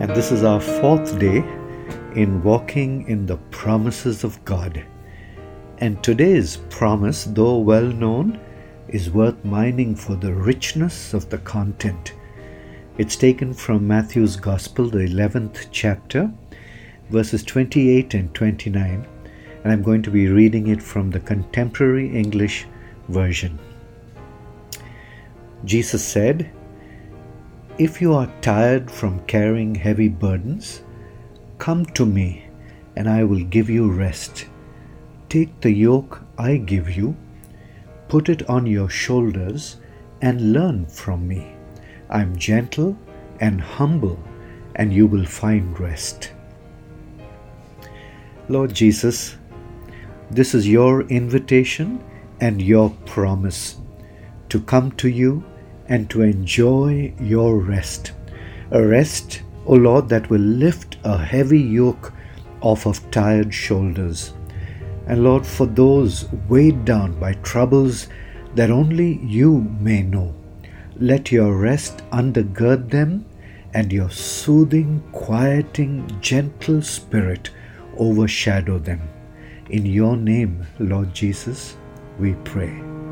And this is our fourth day in walking in the promises of God. And today's promise, though well known, is worth mining for the richness of the content. It's taken from Matthew's Gospel, the 11th chapter, verses 28 and 29, and I'm going to be reading it from the Contemporary English Version. Jesus said, If you are tired from carrying heavy burdens, come to me, and I will give you rest. Take the yoke I give you, put it on your shoulders, and learn from me. I am gentle and humble, and you will find rest. Lord Jesus, this is your invitation and your promise to come to you and to enjoy your rest. A rest, O Lord, that will lift a heavy yoke off of tired shoulders. And Lord, for those weighed down by troubles that only you may know, let your rest undergird them and your soothing, quieting, gentle spirit overshadow them. In your name, Lord Jesus, we pray.